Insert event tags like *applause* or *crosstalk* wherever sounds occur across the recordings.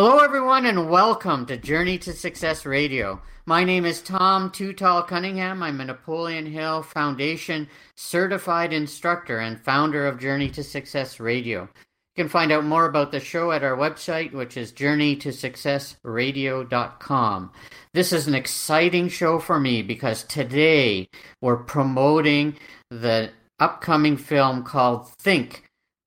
Hello, everyone, and welcome to Journey to Success Radio. My name is Tom Too Tall Cunningham. I'm a Napoleon Hill Foundation certified instructor and founder of Journey to Success Radio. You can find out more about the show at our website, which is journeytosuccessradio.com. This is an exciting show for me because today we're promoting the upcoming film called Think,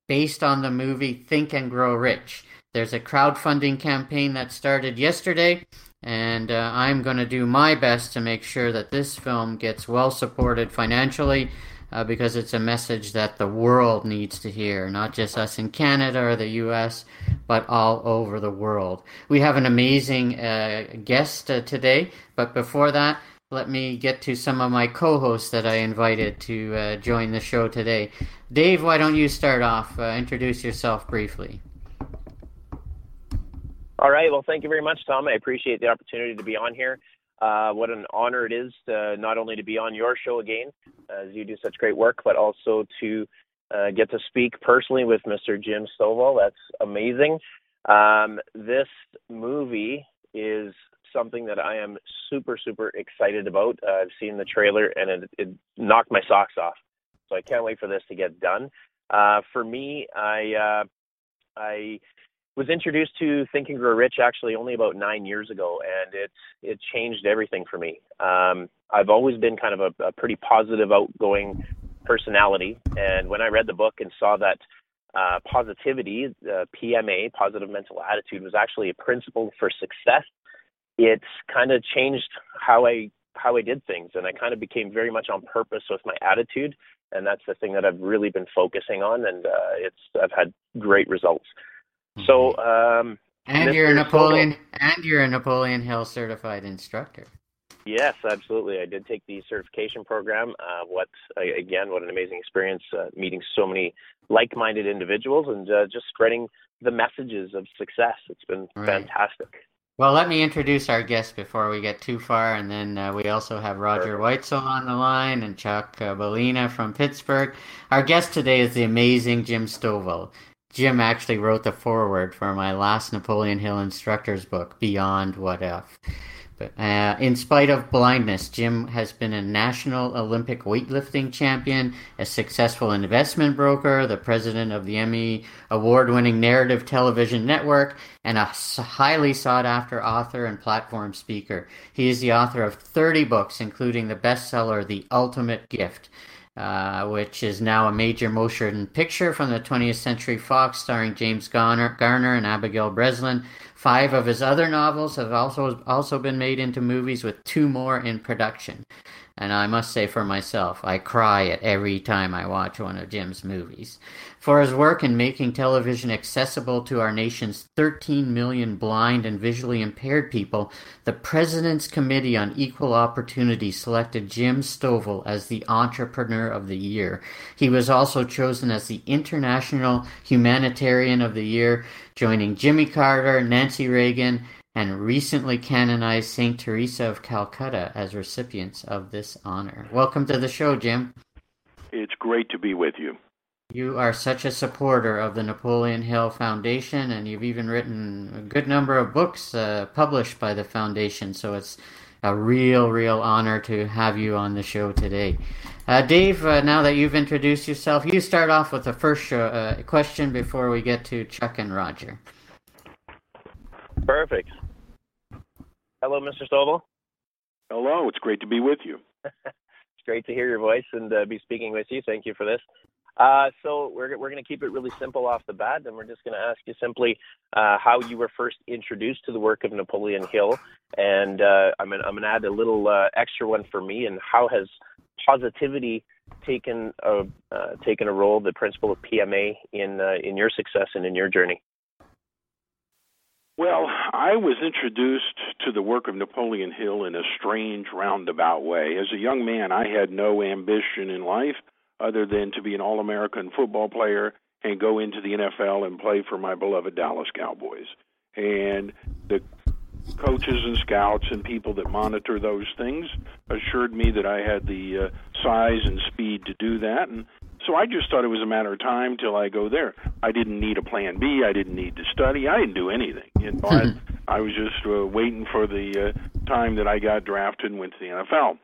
based on the movie Think and Grow Rich. There's a crowdfunding campaign that started yesterday, and uh, I'm going to do my best to make sure that this film gets well supported financially uh, because it's a message that the world needs to hear, not just us in Canada or the US, but all over the world. We have an amazing uh, guest uh, today, but before that, let me get to some of my co hosts that I invited to uh, join the show today. Dave, why don't you start off? Uh, introduce yourself briefly. All right. Well, thank you very much, Tom. I appreciate the opportunity to be on here. Uh, what an honor it is to, not only to be on your show again, as you do such great work, but also to uh, get to speak personally with Mr. Jim Stovall. That's amazing. Um, this movie is something that I am super, super excited about. Uh, I've seen the trailer and it, it, knocked my socks off. So I can't wait for this to get done. Uh, for me, I uh, I was introduced to Think and Grow Rich actually only about nine years ago, and it it changed everything for me. Um, I've always been kind of a, a pretty positive, outgoing personality, and when I read the book and saw that uh, positivity, uh, PMA, positive mental attitude, was actually a principle for success, it kind of changed how I how I did things, and I kind of became very much on purpose with my attitude, and that's the thing that I've really been focusing on, and uh, it's I've had great results. So, um, and you're a Napoleon, and you're a Napoleon Hill certified instructor. Yes, absolutely. I did take the certification program. Uh, what again? What an amazing experience! Uh, meeting so many like-minded individuals and uh, just spreading the messages of success. It's been right. fantastic. Well, let me introduce our guest before we get too far, and then uh, we also have Roger Weitzel on the line and Chuck uh, Bolina from Pittsburgh. Our guest today is the amazing Jim Stovall. Jim actually wrote the foreword for my last Napoleon Hill instructor's book, Beyond What If. But, uh, in spite of blindness, Jim has been a national Olympic weightlifting champion, a successful investment broker, the president of the Emmy award winning narrative television network, and a highly sought after author and platform speaker. He is the author of 30 books, including the bestseller The Ultimate Gift uh, which is now a major motion picture from the 20th Century Fox starring James Garner, Garner and Abigail Breslin. Five of his other novels have also also been made into movies, with two more in production. And I must say for myself, I cry at every time I watch one of Jim's movies. For his work in making television accessible to our nation's 13 million blind and visually impaired people, the President's Committee on Equal Opportunity selected Jim Stovall as the Entrepreneur of the Year. He was also chosen as the International Humanitarian of the Year, joining Jimmy Carter, Nancy Reagan, and recently canonized St. Teresa of Calcutta as recipients of this honor. Welcome to the show, Jim. It's great to be with you. You are such a supporter of the Napoleon Hill Foundation, and you've even written a good number of books uh, published by the foundation. So it's a real, real honor to have you on the show today. Uh, Dave, uh, now that you've introduced yourself, you start off with the first show, uh, question before we get to Chuck and Roger. Perfect. Hello, Mr. Stovall. Hello, it's great to be with you. *laughs* it's great to hear your voice and uh, be speaking with you. Thank you for this. Uh, so we're we're going to keep it really simple off the bat, and we're just going to ask you simply uh, how you were first introduced to the work of Napoleon Hill, and uh, I'm gonna, I'm going to add a little uh, extra one for me, and how has positivity taken a uh, taken a role, the principle of PMA in uh, in your success and in your journey? Well, I was introduced to the work of Napoleon Hill in a strange roundabout way. As a young man, I had no ambition in life other than to be an All American football player and go into the NFL and play for my beloved Dallas Cowboys. And the coaches and scouts and people that monitor those things assured me that I had the uh, size and speed to do that. And so I just thought it was a matter of time till I go there. I didn't need a plan B. I didn't need to study. I didn't do anything. You know, I, I was just uh, waiting for the uh, time that I got drafted and went to the NFL.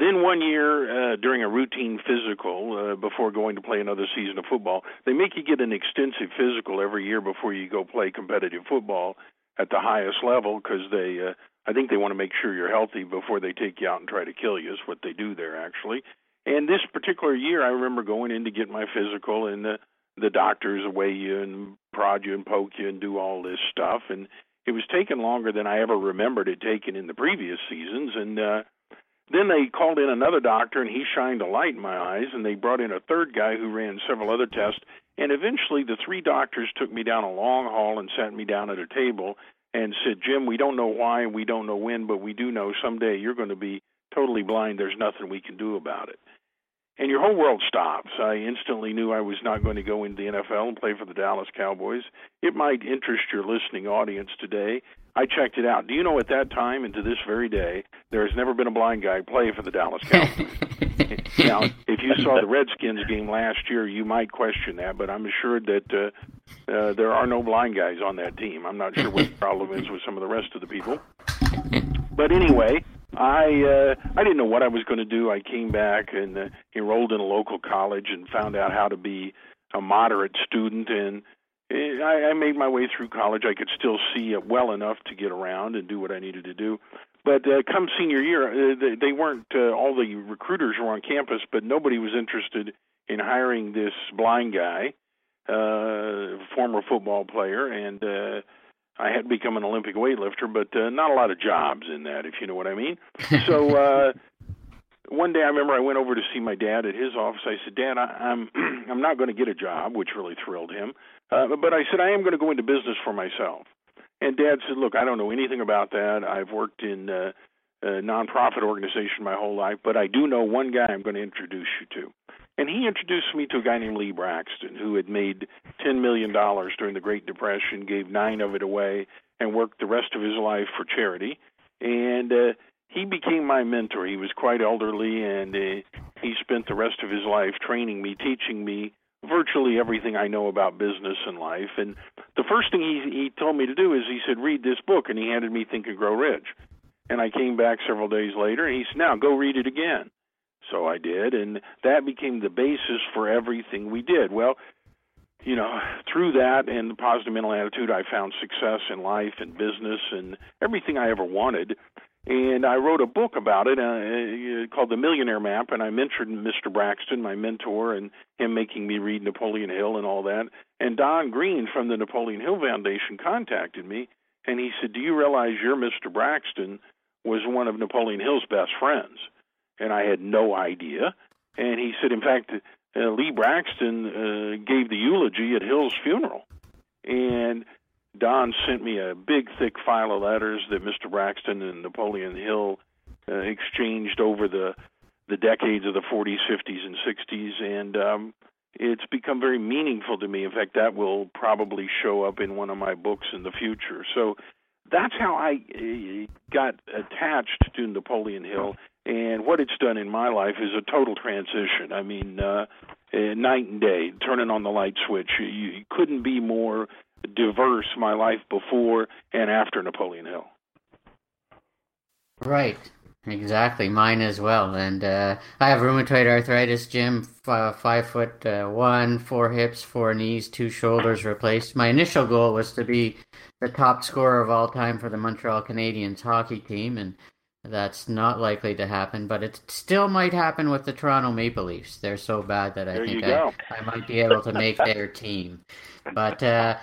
Then one year, uh, during a routine physical, uh, before going to play another season of football, they make you get an extensive physical every year before you go play competitive football at the highest level because they, uh, I think they want to make sure you're healthy before they take you out and try to kill you. Is what they do there actually. And this particular year, I remember going in to get my physical, and the the doctors weigh you and prod you and poke you and do all this stuff, and it was taking longer than I ever remembered it taking in the previous seasons, and uh, then they called in another doctor, and he shined a light in my eyes, and they brought in a third guy who ran several other tests. And eventually, the three doctors took me down a long hall and sat me down at a table and said, Jim, we don't know why, we don't know when, but we do know someday you're going to be totally blind. There's nothing we can do about it. And your whole world stops. I instantly knew I was not going to go into the NFL and play for the Dallas Cowboys. It might interest your listening audience today I checked it out. Do you know at that time and to this very day, there has never been a blind guy play for the Dallas Cowboys. *laughs* now, if you saw the *laughs* Redskins game last year, you might question that, but I'm assured that uh, uh, there are no blind guys on that team. I'm not sure what the problem is with some of the rest of the people. But anyway, I uh, I didn't know what I was going to do. I came back and uh, enrolled in a local college and found out how to be a moderate student and I, I made my way through college. I could still see it well enough to get around and do what I needed to do. But uh, come senior year, uh, they, they weren't uh, all the recruiters were on campus, but nobody was interested in hiring this blind guy, uh, former football player, and uh, I had become an Olympic weightlifter, but uh, not a lot of jobs in that, if you know what I mean. *laughs* So uh, one day I remember I went over to see my dad at his office. I said, "Dad, I, I'm *clears throat* I'm not going to get a job," which really thrilled him. Uh, but I said, "I am going to go into business for myself." And Dad said, "Look, I don't know anything about that. I've worked in uh, a nonprofit organization my whole life, but I do know one guy I'm going to introduce you to." And he introduced me to a guy named Lee Braxton, who had made ten million dollars during the Great Depression, gave nine of it away, and worked the rest of his life for charity. And uh, he became my mentor. He was quite elderly, and uh, he spent the rest of his life training me, teaching me virtually everything I know about business and life. And the first thing he he told me to do is he said, "Read this book," and he handed me Think and Grow Rich. And I came back several days later, and he said, "Now go read it again." So I did, and that became the basis for everything we did. Well, you know, through that and the positive mental attitude, I found success in life and business and everything I ever wanted and I wrote a book about it uh, called The Millionaire Map, and I mentioned Mr. Braxton, my mentor, and him making me read Napoleon Hill and all that. And Don Green from the Napoleon Hill Foundation contacted me, and he said, "Do you realize your Mr. Braxton was one of Napoleon Hill's best friends?" And I had no idea. And he said, in fact, uh, Lee Braxton uh, gave the eulogy at Hill's funeral, and Don sent me a big, thick file of letters that Mr. Braxton and Napoleon Hill uh, exchanged over the the decades of the 40s, 50s, and 60s, and um, it's become very meaningful to me. In fact, that will probably show up in one of my books in the future. So that's how I uh, got attached to Napoleon Hill, and what it's done in my life is a total transition. I mean, uh, night and day, turning on the light switch. You, you couldn't be more diverse my life before and after Napoleon Hill. Right. Exactly, mine as well. And uh, I have rheumatoid arthritis, Jim. F- five foot uh, one, four hips, four knees, two shoulders replaced. My initial goal was to be the top scorer of all time for the Montreal Canadiens hockey team, and That's not likely to happen, but it still might happen with the Toronto Maple Leafs. They're so bad that I there think I, I, might be able to make their team. But uh,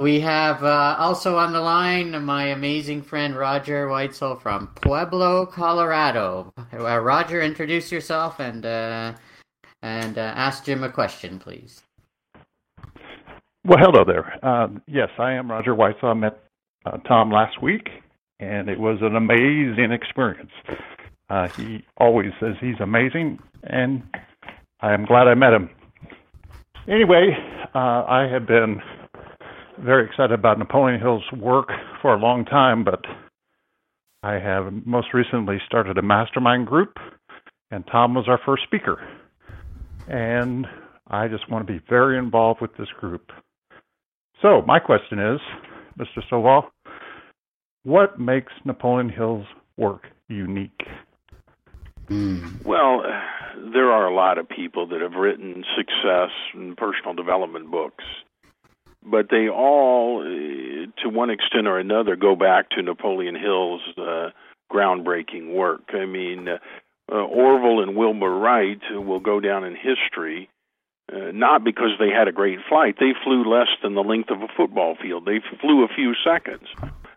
we have uh, also on the line my amazing friend Roger Weitzel from Pueblo, Colorado. Uh, Roger, introduce yourself and uh, and uh, ask Jim a question, please. Well, hello there. Um, yes, I am Roger Weitzel. I met uh, Tom last week, and it was an amazing experience. Uh, he always says he's amazing, and I am glad I met him. Anyway, uh, I have been very excited about Napoleon Hill's work for a long time, but I have most recently started a mastermind group, and Tom was our first speaker. And I just want to be very involved with this group. So, my question is, Mr. Stovall, what makes Napoleon Hill's work unique? Hmm. Well, there are a lot of people that have written success and personal development books, but they all, uh, to one extent or another, go back to Napoleon Hill's uh, groundbreaking work. I mean, uh, Orville and Wilbur Wright will go down in history uh, not because they had a great flight. They flew less than the length of a football field. They flew a few seconds.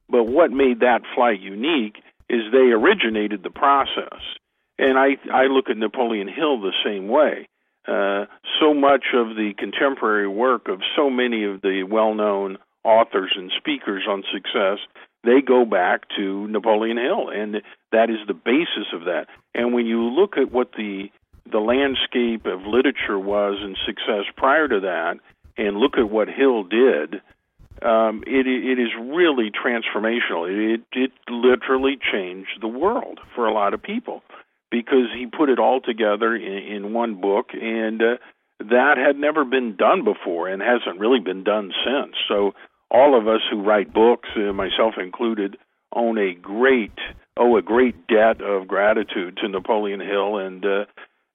But what made that flight unique is they originated the process. And I I look at Napoleon Hill the same way. Uh, so much of the contemporary work of so many of the well-known authors and speakers on success, they go back to Napoleon Hill, and that is the basis of that. And when you look at what the the landscape of literature was and success prior to that, and look at what Hill did, um, it, it is really transformational. It, it literally changed the world for a lot of people because he put it all together in, in one book, and uh, that had never been done before and hasn't really been done since. So all of us who write books, uh, myself included, own a great owe a great debt of gratitude to Napoleon Hill and uh,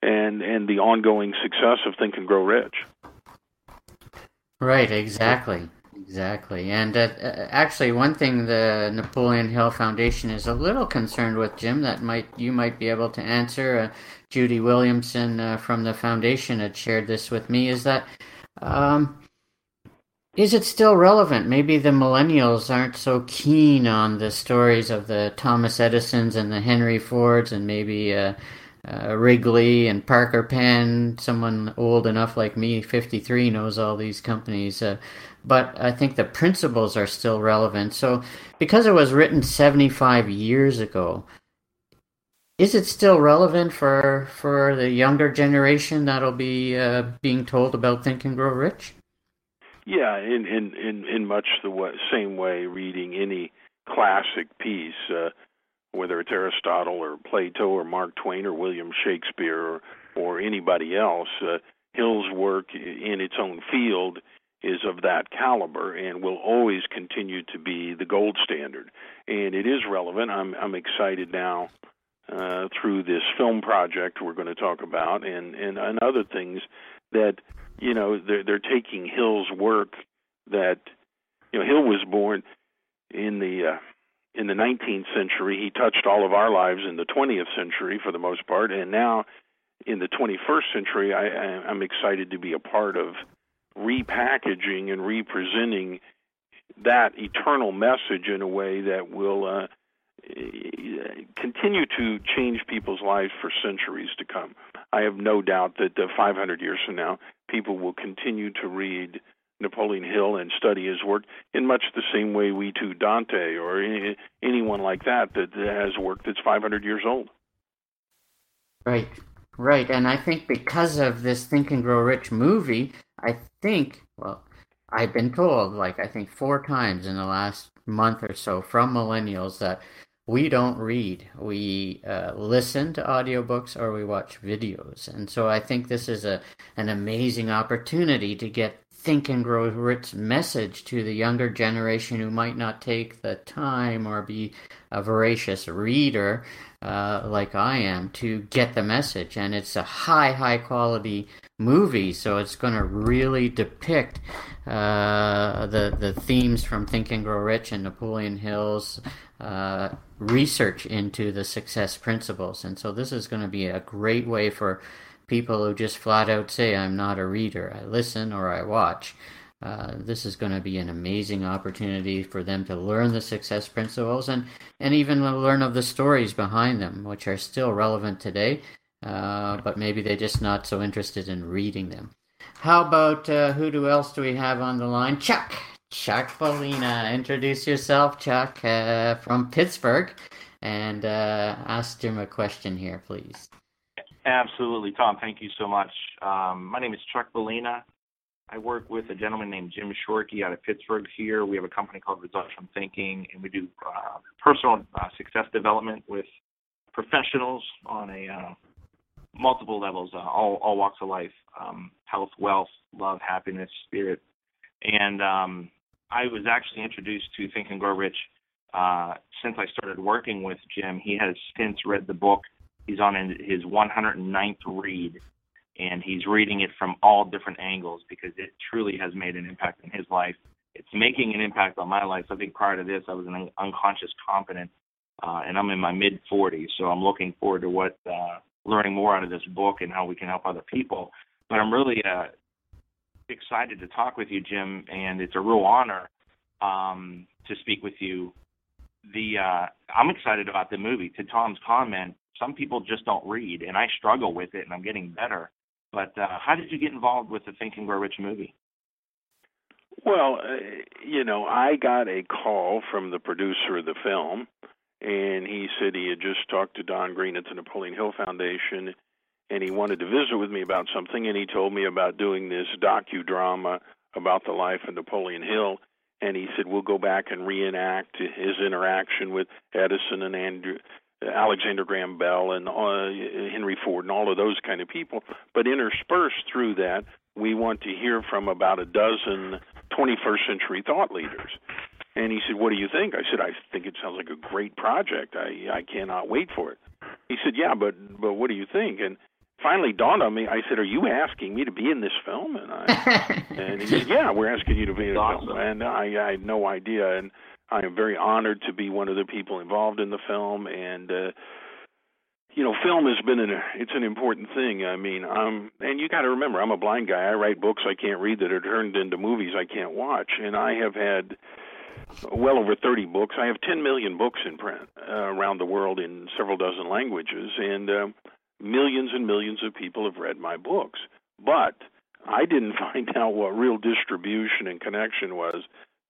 and and the ongoing success of Think and Grow Rich. Right, exactly. Exactly. And uh, uh, actually, one thing the Napoleon Hill Foundation is a little concerned with, Jim, that might you might be able to answer. Uh, Judy Williamson uh, from the foundation had shared this with me. Is that um, is it still relevant? Maybe the millennials aren't so keen on the stories of the Thomas Edisons and the Henry Fords, and maybe uh, uh, Wrigley and Parker Pen. Someone old enough like me, 53, knows all these companies. Uh, but I think the principles are still relevant. So, because it was written 75 years ago, is it still relevant for for the younger generation that'll be uh, being told about Think and Grow Rich? Yeah, in in in, in much the way, same way, reading any classic piece. Uh, whether it's Aristotle or Plato or Mark Twain or William Shakespeare or, or anybody else, uh, Hill's work in its own field is of that caliber and will always continue to be the gold standard. And it is relevant. I'm I'm excited now uh, through this film project we're going to talk about and, and and other things that you know they're they're taking Hill's work that you know Hill was born in the uh, in the 19th century. He touched all of our lives in the 20th century for the most part, and now in the 21st century, I, I'm excited to be a part of repackaging and representing that eternal message in a way that will uh, continue to change people's lives for centuries to come. I have no doubt that uh, 500 years from now, people will continue to read Napoleon Hill and study his work in much the same way we do Dante or any, anyone like that that has work that's 500 years old. Right, right. And I think because of this Think and Grow Rich movie, I think, well, I've been told, like, I think four times in the last month or so from millennials that we don't read. We uh, listen to audiobooks or we watch videos. And so I think this is a an amazing opportunity to get Think and Grow Rich message to the younger generation who might not take the time or be a voracious reader uh, like I am to get the message. And it's a high, high quality movie, so it's going to really depict uh, the the themes from Think and Grow Rich and Napoleon Hill's uh, research into the success principles. And so this is going to be a great way for people who just flat out say, I'm not a reader, I listen or I watch. Uh, this is going to be an amazing opportunity for them to learn the success principles and, and even learn of the stories behind them, which are still relevant today, uh, but maybe they're just not so interested in reading them. How about uh, who do else do we have on the line? Chuck. Chuck Bolina. Introduce yourself, Chuck, uh, from Pittsburgh, and uh, ask him a question here, please. Absolutely, Tom. Thank you so much. Um, my name is Chuck Bolina. I work with a gentleman named Jim Shorkey out of Pittsburgh here. We have a company called Results from Thinking, and we do uh, personal uh, success development with professionals on a uh, multiple levels, uh, all, all walks of life, um, health, wealth, love, happiness, spirit. And um, I was actually introduced to Think and Grow Rich uh, since I started working with Jim. He has since read the book He's on his 109th read, and he's reading it from all different angles because it truly has made an impact in his life. It's making an impact on my life. I think prior to this, I was an unconscious competent, uh, and I'm in my mid 40s, so I'm looking forward to what uh, learning more out of this book and how we can help other people. But I'm really uh, excited to talk with you, Jim, and it's a real honor um, to speak with you. The uh, I'm excited about the movie. To Tom's comment, some people just don't read, and I struggle with it, and I'm getting better. But uh, how did you get involved with the Think and Grow Rich movie? Well, uh, you know, I got a call from the producer of the film, and he said he had just talked to Don Green at the Napoleon Hill Foundation, and he wanted to visit with me about something, and he told me about doing this docudrama about the life of Napoleon Hill. And he said we'll go back and reenact his interaction with Edison and Andrew Alexander Graham Bell and uh, Henry Ford and all of those kind of people. But interspersed through that, we want to hear from about a dozen 21st century thought leaders. And he said, "What do you think?" I said, "I think it sounds like a great project. I I cannot wait for it." He said, "Yeah, but but what do you think?" And finally dawned on me. I said, "Are you asking me to be in this film?" And I *laughs* and he said, "Yeah, we're asking you to be in the awesome. film." And I I had no idea. And I am very honored to be one of the people involved in the film, and uh, you know, film has been an it's an important thing. I mean, I'm and you got to remember, I'm a blind guy. I write books I can't read that are turned into movies I can't watch, and I have had well over 30 books. I have 10 million books in print uh, around the world in several dozen languages, and uh, millions and millions of people have read my books. But I didn't *laughs* find out what real distribution and connection was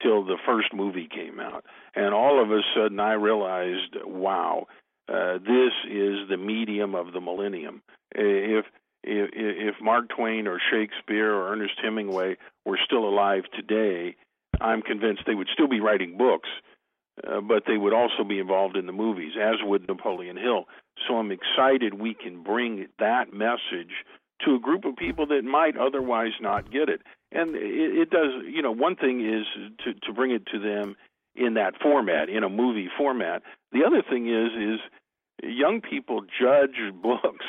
till the first movie came out. And all of a sudden, I realized, wow, uh, this is the medium of the millennium. If if, if Mark Twain or Shakespeare or Ernest Hemingway were still alive today, I'm convinced they would still be writing books, uh, but they would also be involved in the movies, as would Napoleon Hill. So I'm excited we can bring that message to a group of people that might otherwise not get it and it, it does. You know, one thing is to to bring it to them in that format, in a movie format. The other thing is is young people judge *laughs* books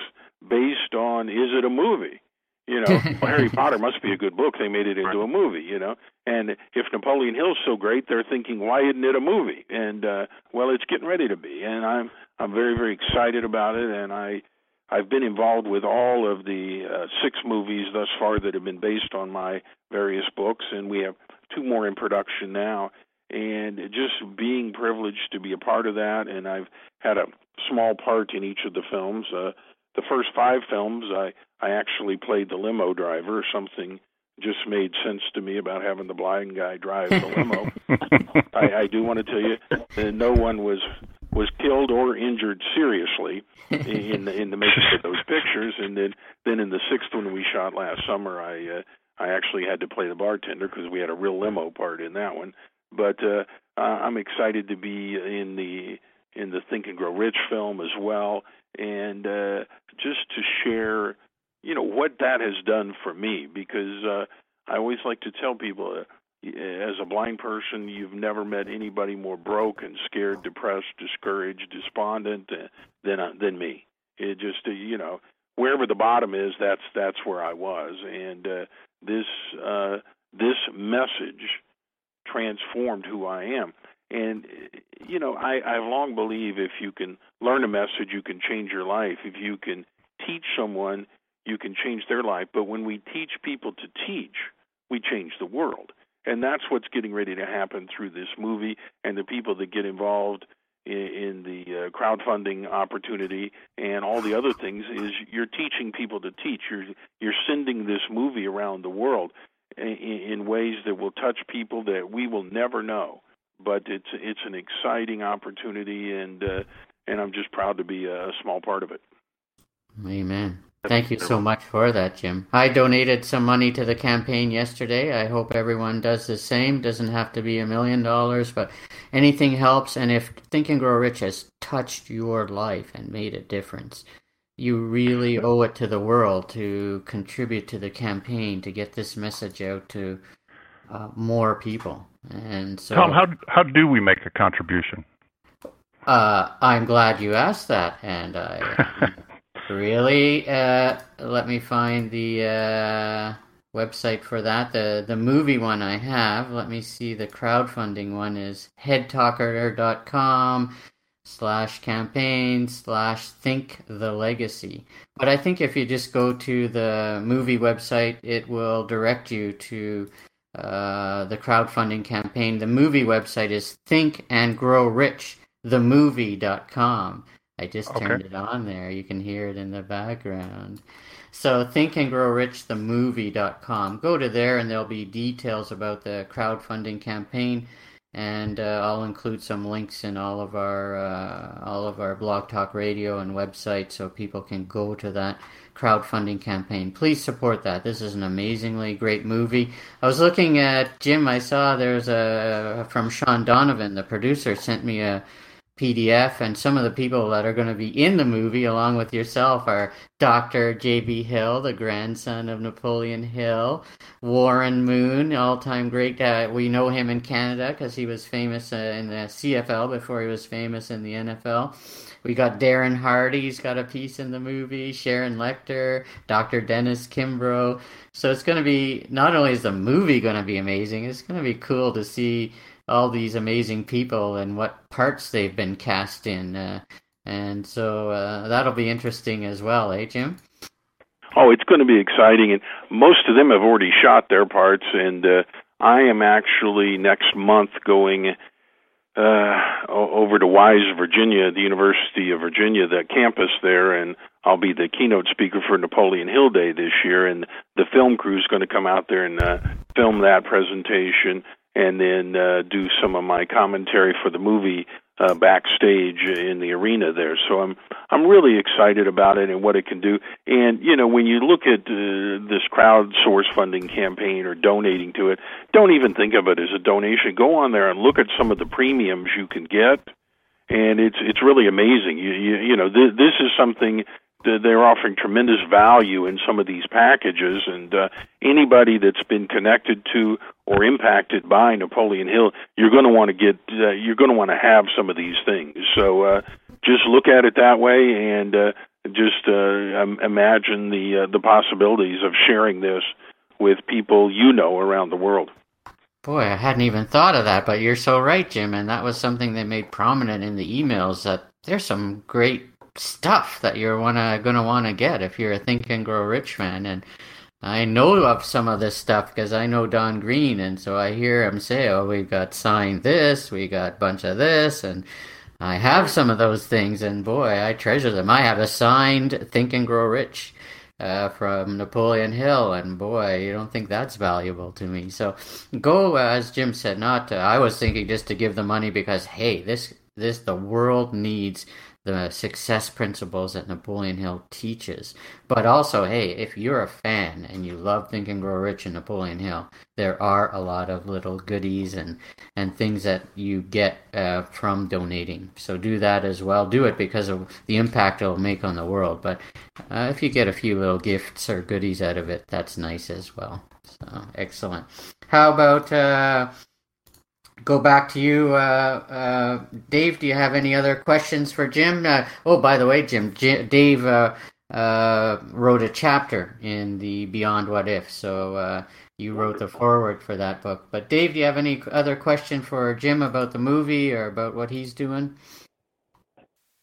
based on is it a movie? You know, well, *laughs* Harry Potter must be a good book. They made it into a movie. You know, and if Napoleon Hill's so great, they're thinking, why isn't it a movie? And uh, well, it's getting ready to be, and I'm I'm very very excited about it, and I I've been involved with all of the uh, six movies thus far that have been based on my various books, and we have two more in production now. And just being privileged to be a part of that, and I've had a small part in each of the films. Uh, the first five films, I I actually played the limo driver. Something just made sense to me about having the blind guy drive the limo. *laughs* I, I do want to tell you that no one was was killed or injured seriously in the, *laughs* in the making of those pictures. And then then in the sixth one we shot last summer, I uh, I actually had to play the bartender because we had a real limo part in that one. But uh, I'm excited to be in the in the Think and Grow Rich film as well, and uh, just to share, you know, what that has done for me because uh, I always like to tell people, uh, as a blind person, you've never met anybody more broke and scared, depressed, discouraged, despondent than than me. It just, uh, you know, wherever the bottom is, that's that's where I was, and uh, this uh, this message transformed who I am. And you know, I I've long believed if you can learn a message, you can change your life. If you can teach someone, you can change their life. But when we teach people to teach, we change the world. And that's what's getting ready to happen through this movie and the people that get involved in, in the uh, crowdfunding opportunity and all the other things is you're teaching people to teach. You're you're sending this movie around the world in, in ways that will touch people that we will never know. But it's it's an exciting opportunity, and uh, and I'm just proud to be a small part of it. Amen. Thank you so much for that, Jim. I donated some money to the campaign yesterday. I hope everyone does the same. Doesn't have to be a million dollars, but anything helps. And if Think and Grow Rich has touched your life and made a difference, you really owe it to the world to contribute to the campaign to get this message out to uh, more people. And so, Tom, how how do we make a contribution? Uh, I'm glad you asked that, and I *laughs* really uh, let me find the uh, website for that. The the movie one I have. Let me see. The crowdfunding one is headtalker.com slash campaign slash think the legacy. But I think if you just go to the movie website, it will direct you to uh, the crowdfunding campaign. The movie website is think and grow rich themovie.com. I just okay. turned it on there. You can hear it in the background. So think and grow rich themovie.com. Go to there and there'll be details about the crowdfunding campaign and uh, I'll include some links in all of our uh, all of our blog talk radio and website so people can go to that crowdfunding campaign. Please support that. This is an amazingly great movie. I was looking at Jim. I saw there's a from Sean Donovan, the producer, sent me a PDF, and some of the people that are going to be in the movie, along with yourself, are Dr. J.B. Hill, the grandson of Napoleon Hill, Warren Moon, all-time great. Uh, we know him in Canada because he was famous uh, in the CFL before he was famous in the NFL. We got Darren Hardy, he's got a piece in the movie. Sharon Lechter, Dr. Dennis Kimbro. So it's going to be not only is the movie going to be amazing, it's going to be cool to see all these amazing people and what parts they've been cast in. Uh, and so uh, that'll be interesting as well, eh, Jim? Oh, it's going to be exciting, and most of them have already shot their parts. And uh, I am actually next month going uh, over to Wise, Virginia, the University of Virginia, the campus there, and I'll be the keynote speaker for Napoleon Hill Day this year. And the film crew is going to come out there and uh, film that presentation and then uh, do some of my commentary for the movie uh, backstage in the arena there. So I'm I'm really excited about it and what it can do. And you know, when you look at uh, this crowdsource funding campaign or donating to it, don't even think of it as a donation. Go on there and look at some of the premiums you can get, and it's it's really amazing. You you, you know, th- this is something they're offering tremendous value in some of these packages, and uh, anybody that's been connected to or impacted by Napoleon Hill, you're going to want to get, uh, you're going to want to have some of these things. So uh, just look at it that way, and uh, just uh, imagine the uh, the possibilities of sharing this with people you know around the world. Boy, I hadn't even thought of that, but you're so right, Jim, and that was something they made prominent in the emails that there's some great stuff that you're wanna gonna want to get if you're a Think and Grow Rich man. And I know of some of this stuff because I know Don Green, and so I hear him say, "Oh, we've got signed this, we got a bunch of this," and I have some of those things, and boy, I treasure them. I have a signed Think and Grow Rich. Uh, from Napoleon Hill, and boy, you don't think that's valuable to me. So go, uh, as Jim said, not. I was thinking just to give the money because hey, this this the world needs the success principles that Napoleon Hill teaches. But also, hey, if you're a fan and you love Think and Grow Rich and Napoleon Hill, there are a lot of little goodies and, and things that you get uh, from donating. So do that as well. Do it because of the impact it'll make on the world. But uh, if you get a few little gifts or goodies out of it, that's nice as well. So excellent. How about uh, go back to you, uh, uh, Dave? Do you have any other questions for Jim? Uh, oh, by the way, Jim, Dave uh, uh, wrote a chapter in the Beyond What If, so you wrote the foreword for that book. But Dave, do you have any other question for Jim about the movie or about what he's doing?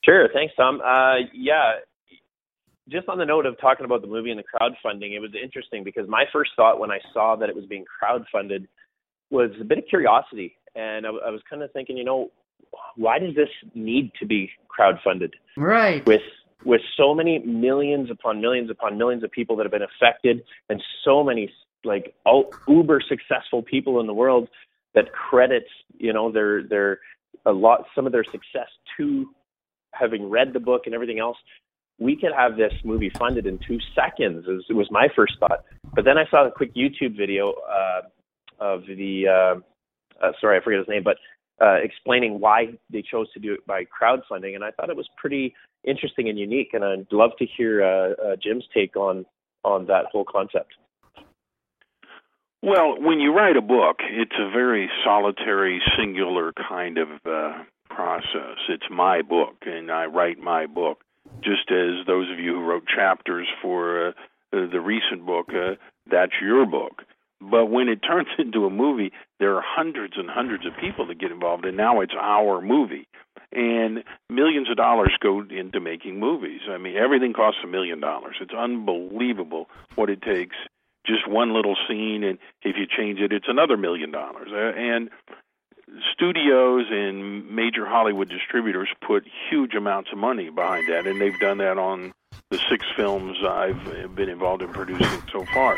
Sure. Thanks, Tom. yeah, just on the note of talking about the movie and the crowdfunding, it was interesting because my first thought when I saw that it was being crowdfunded was a bit of curiosity, and I, I was kind of thinking, you know, why does this need to be crowdfunded? Right. With with so many millions upon millions upon millions of people that have been affected, and so many like uber successful people in the world that credits, you know, their their a lot some of their success to having read the book and everything else we could have this movie funded in two seconds. It was my first thought. But then I saw a quick YouTube video uh, of the, uh, uh, sorry, I forget his name, but uh, explaining why they chose to do it by crowdfunding. And I thought it was pretty interesting and unique. And I'd love to hear uh, uh, Jim's take on, on that whole concept. Well, when you write a book, it's a very solitary, singular kind of uh, process. It's my book, and I write my book just as those of you who wrote chapters for uh, the recent book, uh, that's your book. But when it *laughs* turns into a movie, there are hundreds and hundreds of people that get involved, and now it's our movie. And millions of dollars go into making movies. I mean, everything costs a million dollars. It's unbelievable what it takes. Just one little scene, and if you change it, it's another million dollars. Uh, and studios and major Hollywood distributors put huge amounts of money behind that, and they've done that on the six films I've been involved in producing so far.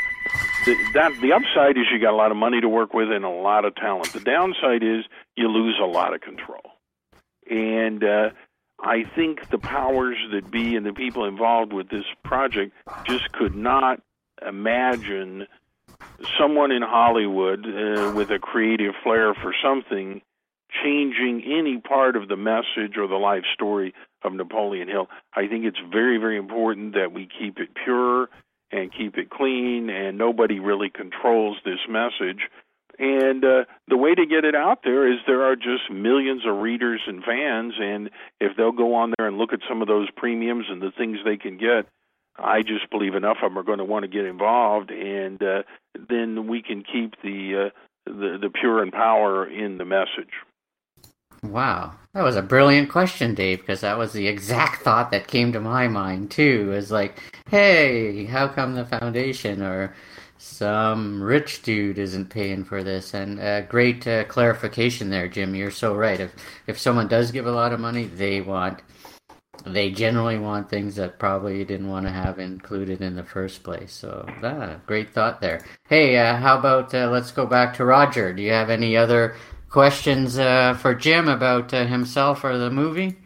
The, that the upside is you got a lot of money to work with and a lot of talent. The downside is you lose a lot of control. And uh, I think the powers that be and the people involved with this project just could not imagine someone in Hollywood uh, with a creative flair for something changing any part of the message or the life story of Napoleon Hill. I think it's very, very important that we keep it pure and keep it clean, and nobody really controls this message. And uh, the way to get it out there is there are just millions of readers and fans, and if they'll go on there and look at some of those premiums and the things they can get, I just believe enough of them are going to want to get involved, and uh, then we can keep the, uh, the the pure and power in the message. Wow, that was a brilliant question, Dave, because that was the exact *laughs* thought that came to my mind too. Is like, hey, how come the foundation or some rich dude isn't paying for this? And uh, great uh, clarification there, Jim. You're so right. If if someone does give a lot of money, they want they generally want things that probably you didn't want to have included in the first place. So, ah, great thought there. Hey, uh, how about uh, let's go back to Roger? Do you have any other questions uh, for Jim about uh, himself or the movie?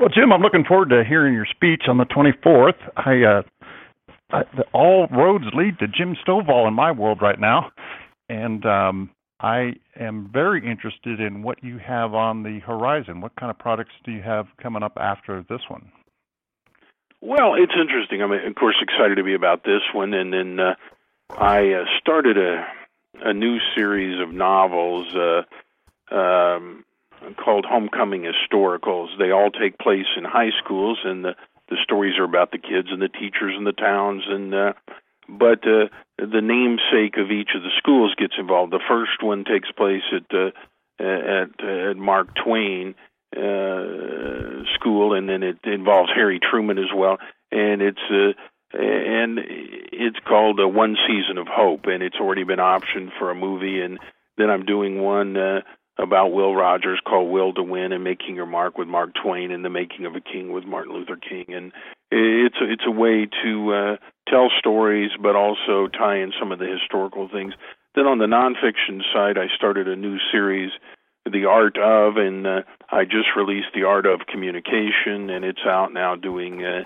Well, Jim, I'm looking forward to hearing your speech on the 24th. I, uh, I all roads lead to Jim Stovall in my world right now, and um, I am very interested in what you have on the horizon. What kind of products do you have coming up after this one? Well, it's interesting. I'm of course excited to be about this one, and then uh, I uh, started a a new series of novels uh, um, called Homecoming Historicals. They all take place in high schools, and the the stories are about the kids and the teachers and the towns and uh, but uh, the namesake of each of the schools gets involved. The first one takes place at uh, at, at Mark Twain uh, School, and then it involves Harry Truman as well. And it's uh, and it's called uh, One Season of Hope, and it's already been optioned for a movie. And then I'm doing one uh, about Will Rogers called Will to Win and Making Your Mark with Mark Twain and the Making of a King with Martin Luther King. And it's a, it's a way to uh, tell stories, but also tie in some of the historical things. Then on the nonfiction side, I started a new series, The Art of, and uh, I just released The Art of Communication, and it's out now doing. Uh,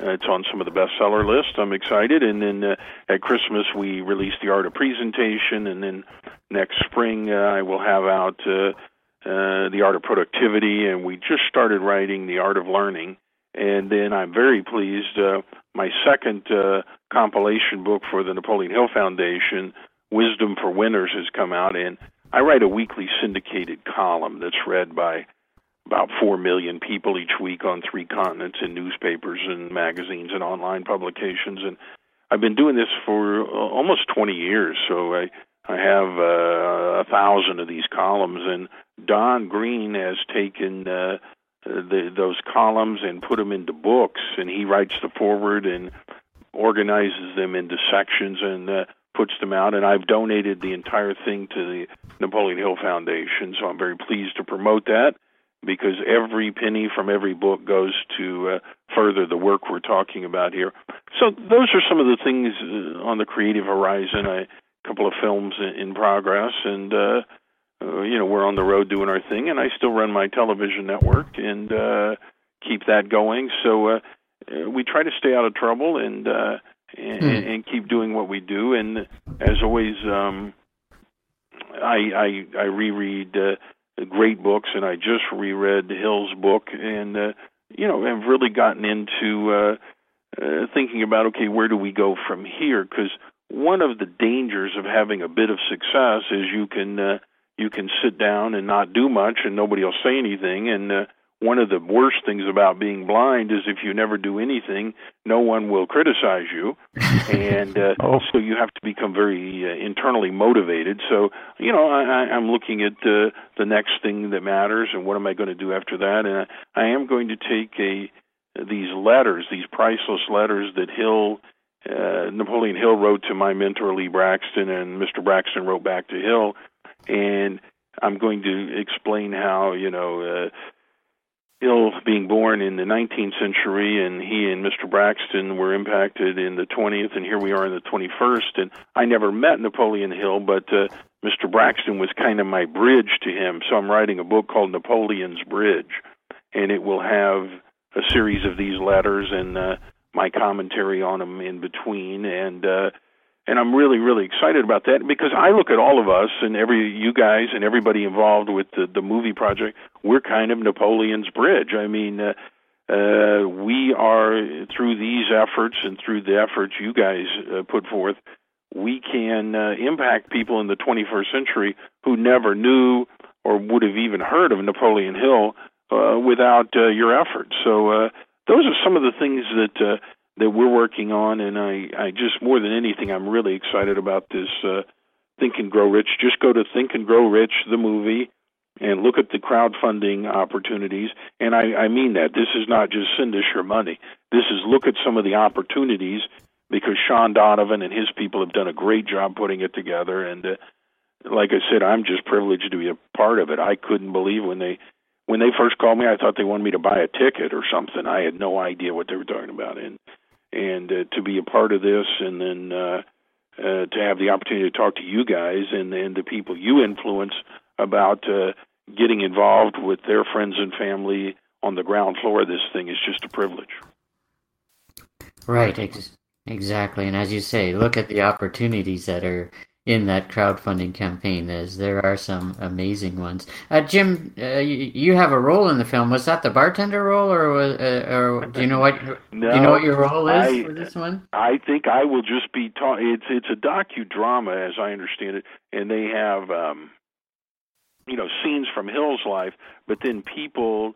it's on some of the bestseller lists. I'm excited. And then uh, at Christmas we released the art of presentation, and then next spring uh, I will have out uh, uh, the art of productivity, and we just started writing the art of learning. And then I'm very pleased. Uh, my second uh, compilation book for the Napoleon Hill Foundation, Wisdom for Winners, has come out, and I write a weekly syndicated column that's read by about 4 million people each week on three continents in newspapers and magazines and online publications. And I've been doing this for uh, almost 20 years so I I have uh, a thousand of these columns. And Don Green has taken uh the, those columns and put them into books and he writes the foreword and organizes them into sections and uh, puts them out. And I've donated the entire thing to the Napoleon Hill Foundation so I'm very pleased to promote that because every penny from every book goes to uh, further the work we're talking about here. So those are some of the things uh, on the creative horizon. I, a couple of films in, in progress, and uh, uh, you know we're on the road doing our thing, and I still run my television network and uh, keep that going. So uh, uh we try to stay out of trouble and uh, and, mm. and keep doing what we do. And as always, um, I I, I reread. Uh, great books, and I just reread Hill's book, and uh, you know, have really gotten into uh, uh, thinking about okay, where do we go from here? Because one of the dangers of having a bit of success is you can uh, you can sit down and not do much, and nobody will say anything, and uh, one of the worst things about being blind is if you never do anything, no one will criticize you, *laughs* and uh, oh. so you have to become very uh, internally motivated. So you know, I, I'm looking at uh, the next thing that matters, and what am I going to do after that? And I, I am going to take a these letters, these priceless letters that Hill. Uh, Napoleon Hill wrote to my mentor Lee Braxton, and Mr. Braxton wrote back to Hill, and I'm going to explain how you know uh, Hill being born in the 19th century, and he and Mr. Braxton were impacted in the 20th, and here we are in the 21st. And I never met Napoleon Hill, but uh, Mr. Braxton was kind of my bridge to him. So I'm writing a book called Napoleon's Bridge, and it will have a series of these letters and uh, my commentary on them in between. And uh, and I'm really really excited about that because I look at all of us and every you guys and everybody involved with the the movie project we're kind of Napoleon's bridge. I mean uh, uh we are through these efforts and through the efforts you guys uh, put forth we can uh, impact people in the 21st century who never knew or would have even heard of Napoleon Hill uh, without uh, your efforts. So uh, those are some of the things that uh, that we're working on, and I, I just more than anything, I'm really excited about this uh, Think and Grow Rich. Just go to Think and Grow Rich, the movie, and look at the crowdfunding opportunities. And I, I mean that. This is not just send us your money. This is look at some of the opportunities because Sean Donovan and his people have done a great job putting it together. And uh, like I said, I'm just privileged to be a part of it. I couldn't believe when they when they first called me, I thought they wanted me to buy a ticket or something. I had no idea what they were talking about. And and uh, to be a part of this, and then uh, uh, to have the opportunity to talk to you guys and and the people you influence about uh, getting involved with their friends and family on the ground floor of this thing is just a privilege. Right, ex- exactly. And as you say, look at the opportunities that are in that crowdfunding campaign as there are some amazing ones. Uh, Jim, uh, you, you, have a role in the film. Was that the bartender role, or was, uh, or *laughs* do you know what no, do you know what your role is I, for this one? I think I will just be ta- It's it's a docudrama, as I understand it, and they have um, you know scenes from Hill's life, but then people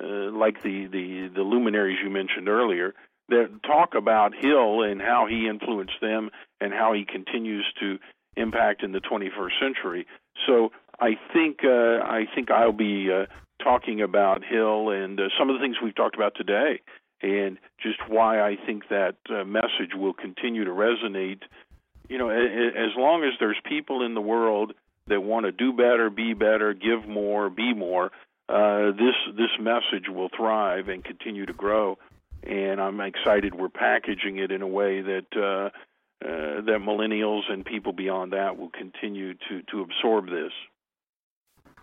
uh, like the the the luminaries you mentioned earlier that talk about Hill and how he influenced them and how he continues to impact in the 21st century. So I think uh, I think I'll be uh, talking about Hill and uh, some of the things we've talked about today, and just why I think that uh, message will continue to resonate. You know, as long as there's people in the world that want to do better, be better, give more, be more, uh, this this message will thrive and continue to grow. And I'm excited we're packaging it in a way that uh, that millennials and people beyond that will continue to, to absorb this.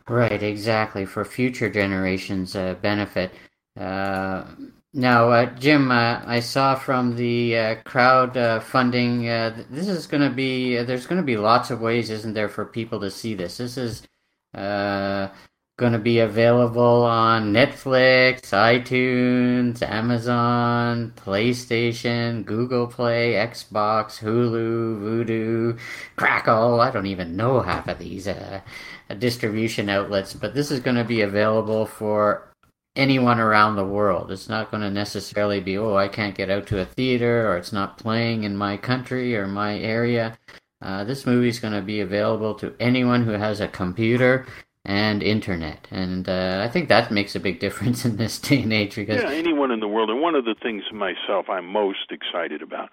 Right, exactly, for future generations' uh, benefit. Uh, now, uh, Jim, uh, I saw from the crowd funding, this is going to be, there's going to be lots of ways, isn't there, for people to see this? This is going to be available on Netflix, iTunes, Amazon, PlayStation, Google Play, Xbox, Hulu, Vudu, Crackle. I don't even know half of these uh, distribution outlets, but this is going to be available for anyone around the world. It's not going to necessarily be, oh, I can't get out to a theater or it's not playing in my country or my area. Uh, this movie is going to be available to anyone who has a computer and internet. And uh, I think that makes a big difference *laughs* in this day and age because yeah, anyone in the world. And one of the things myself I'm most excited about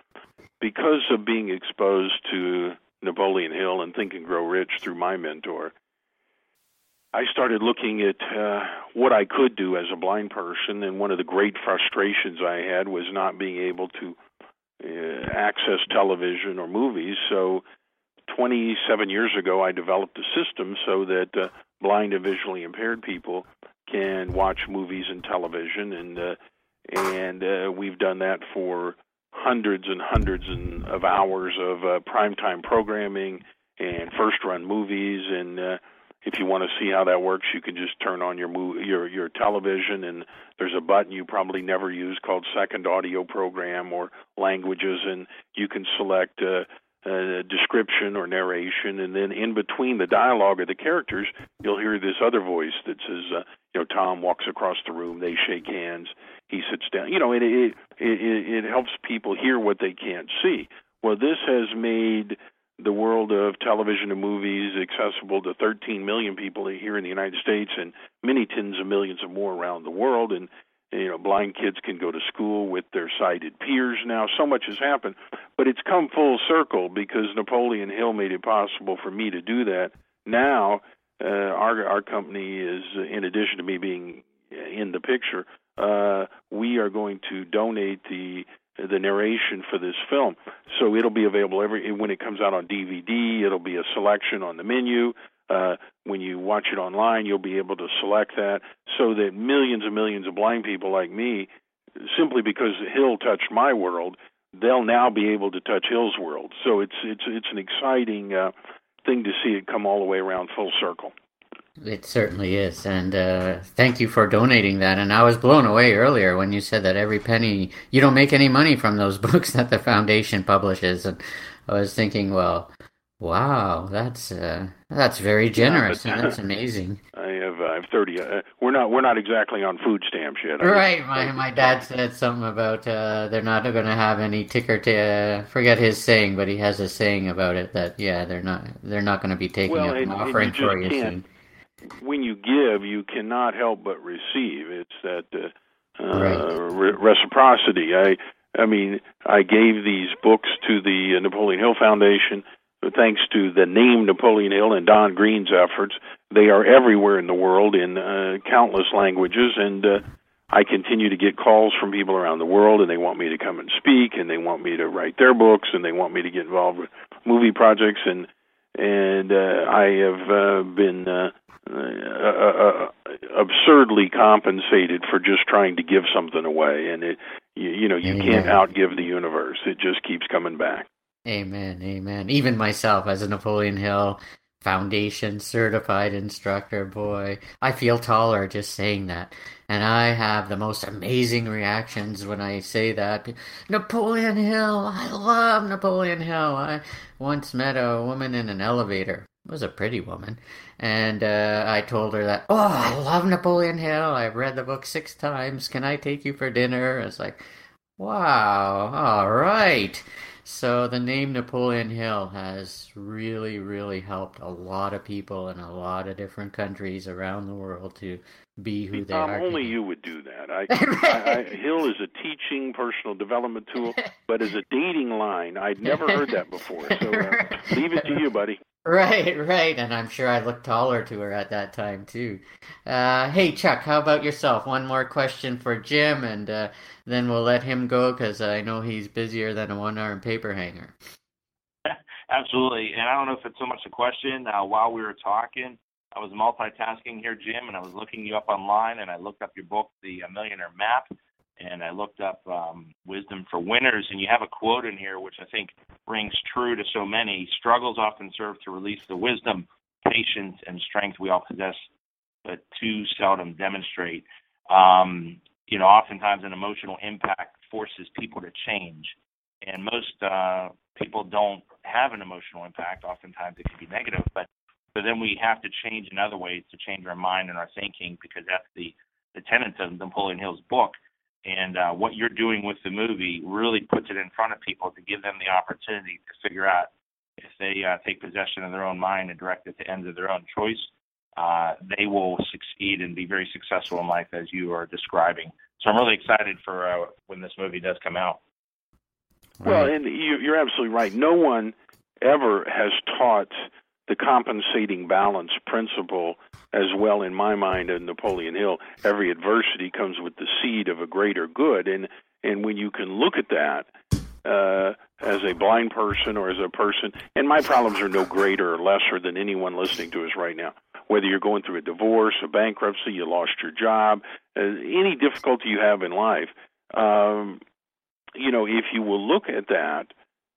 because of being exposed to Napoleon Hill and Think and Grow Rich through my mentor. I started looking at uh, what I could do as a blind person, and one of the great frustrations I had was not being able to uh, access television or movies. So, 27 years ago, I developed a system so that uh, blind and visually impaired people can watch movies and television, and uh, and uh, we've done that for hundreds and hundreds and of hours of uh, primetime programming and first run movies and uh, if you want to see how that works, you can just turn on your mo- your your television, and there's a button you probably never use called Second Audio Program or Languages, and you can select uh, uh, description or narration, and then in between the dialogue of the characters, you'll hear this other voice that says, uh, you know, Tom walks across the room, they shake hands, he sits down. You know, it it it, it helps people hear what they can't see. Well, this has made the world of television and movies accessible to 13 million people here in the United States and many tens of millions of more around the world and you know blind kids can go to school with their sighted peers now so much has happened but it's come full circle because Napoleon Hill made it possible for me to do that now uh, our our company is in addition to me being in the picture uh, we are going to donate the the narration for this film. So it'll be available every when it comes out on DVD. It'll be a selection on the menu. Uh, when you watch it online, you'll be able to select that so that millions and millions of blind people like me, simply because Hill touched my world, they'll now be able to touch Hill's world. So it's it's it's an exciting uh, thing to see it come all the way around full circle. It certainly is, and uh, thank you for donating that. And I was blown away earlier when you said that every penny you don't make any money from those *laughs* books that the foundation publishes, and I was thinking, well, wow, that's uh, that's very generous, yeah, but, that's *laughs* amazing. I have uh, I have thirty. Uh, we're not we're not exactly on food stamps yet. Right. My my dad said something about uh, they're not going to have any ticker. To, uh, forget his saying, but he has a saying about it that yeah, they're not they're not going to be taking well, up an offering for you soon when you give, you cannot help but receive. It's that uh, uh, right. re- reciprocity. I, I mean, I gave these books to the Napoleon Hill Foundation. Thanks to the name Napoleon Hill and Don Green's efforts, they are everywhere in the world in uh, countless languages, and uh, I continue to get calls from people around the world, and they want me to come and speak, and they want me to write their books, and they want me to get involved with movie projects, and and uh, I have uh, been uh, uh, uh, absurdly compensated for just trying to give something away, and it you, you know you Amen. can't outgive the universe; it just keeps coming back. Amen, amen. Even myself, as a Napoleon Hill Foundation certified instructor, boy, I feel taller just saying that. And I have the most amazing reactions when I say that. Napoleon Hill, I love Napoleon Hill. I once met a woman in an elevator. It was a pretty woman and uh, I told her that, oh, I love Napoleon Hill. I've read the book six times. Can I take you for dinner? It's like, wow, all right. So the name Napoleon Hill has really, really helped a lot of people in a lot of different countries around the world to be who they um, are. Only you would do that. I, *laughs* I, I, Hill is a teaching personal development tool, *laughs* but as a dating line, I'd never heard that before. So uh, *laughs* leave it to you, buddy. Right, right, and I'm sure I looked taller to her at that time too. Uh, hey, Chuck, how about yourself? One more question for Jim, and uh, then we'll let him go because I know he's busier than a one-armed paper hanger. *laughs* Absolutely, and I don't know if it's so much a question. Uh, while we were talking, I was multitasking here, Jim, and I was looking you up online, and I looked up your book, The Millionaire Map, and I looked up um, Wisdom for Winners, and you have a quote in here which I think rings true to so many. Struggles often serve to release the wisdom, patience, and strength we all possess but too seldom demonstrate. Um, you know, oftentimes an emotional impact forces people to change, and most uh, people don't have an emotional impact. Oftentimes it can be negative, but but then we have to change in other ways to change our mind and our thinking because that's the the tenets of Napoleon Hill's book. And uh, what you're doing with the movie really puts it in front of people to give them the opportunity to figure out if they uh, take possession of their own mind and direct it to ends of their own choice, uh, they will succeed and be very successful in life as you are describing. So I'm really excited for uh, when this movie does come out. Well, and you, you're absolutely right. No one ever has taught the compensating balance principle as well in my mind in Napoleon Hill. Every adversity comes with the seed of a greater good, and and when you can look at that uh, as a blind person or as a person, and my problems are no greater or lesser than anyone listening to us right now. Whether you're going through a divorce, a bankruptcy, you lost your job, uh, any difficulty you have in life, um, you know, if you will look at that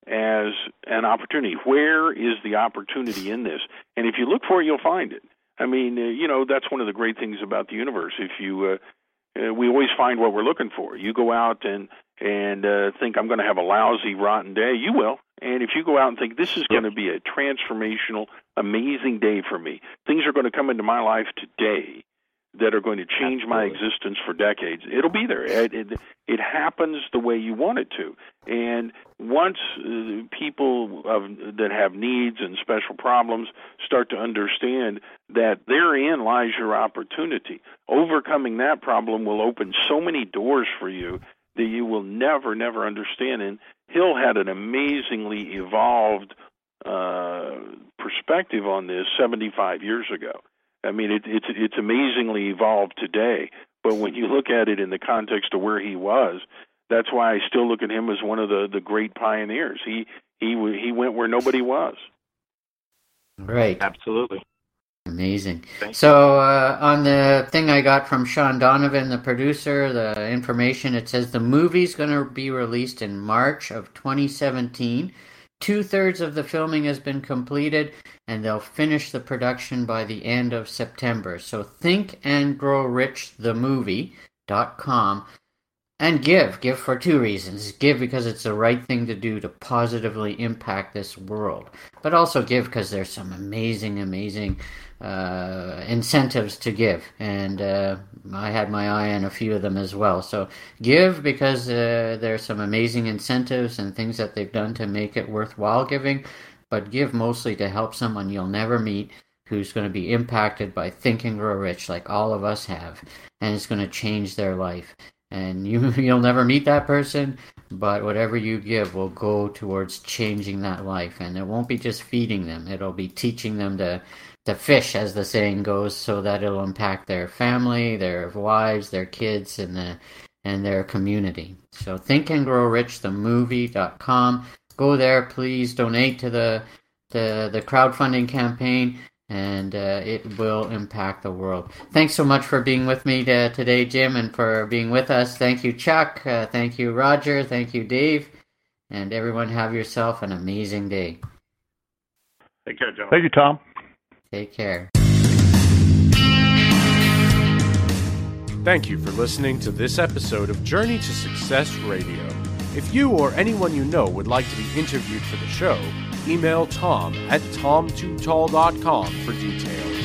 as an opportunity, where is the opportunity in this? And if you look for it, you'll find it. I mean, uh, you know, that's one of the great things about the universe. If you, uh, uh, we always find what we're looking for. You go out and and uh, think I'm going to have a lousy, rotten day, you will. And if you go out and think this is going to be a transformational, amazing day for me, things are going to come into my life today that are going to change Absolutely. my existence for decades. It'll be there. It, it, it, happens the way you want it to. And once uh, people of, that have needs and special problems start to understand that therein lies your opportunity, overcoming that problem will open so many doors for you that you will never, never understand. And Hill had an amazingly evolved uh, perspective on this 75 years ago. I mean, it, it's it's amazingly evolved today. But when you look at it in the context of where he was, that's why I still look at him as one of the the great pioneers. He he he went where nobody was. Right. Absolutely. Amazing. So uh, on the thing I got from Sean Donovan, the producer, the information it says the movie's going to be released in March of 2017. Two thirds of the filming has been completed, and they'll finish the production by the end of September. So think and grow rich the movie.com and give. Give for two reasons. Give because it's the right thing to do to positively impact this world. But also give because there's some amazing, amazing uh, incentives to give. And uh, I had my eye on a few of them as well. So give because uh, there's some amazing incentives and things that they've done to make it worthwhile giving. But give mostly to help someone you'll never meet who's going to be impacted by Think and Grow Rich like all of us have. And it's going to change their life and *laughs* you you'll never meet that person but whatever you give will go towards changing that life and it won't be just feeding them it'll be teaching them to to fish as the saying goes so that it'll impact their family their wives their kids and the and their community so think and grow rich the movie.com go there please donate to the the the crowdfunding campaign and uh, it will impact the world. Thanks so much for being with me to, today, Jim, and for being with us. Thank you, Chuck. Uh, thank you, Roger. Thank you, Dave. And everyone, have yourself an amazing day. Take care, John. Thank you, Tom. Take care. Thank you for listening to this episode of Journey to Success Radio. If you or anyone you know would like to be interviewed for the show, email tom at tom2tall.com for details.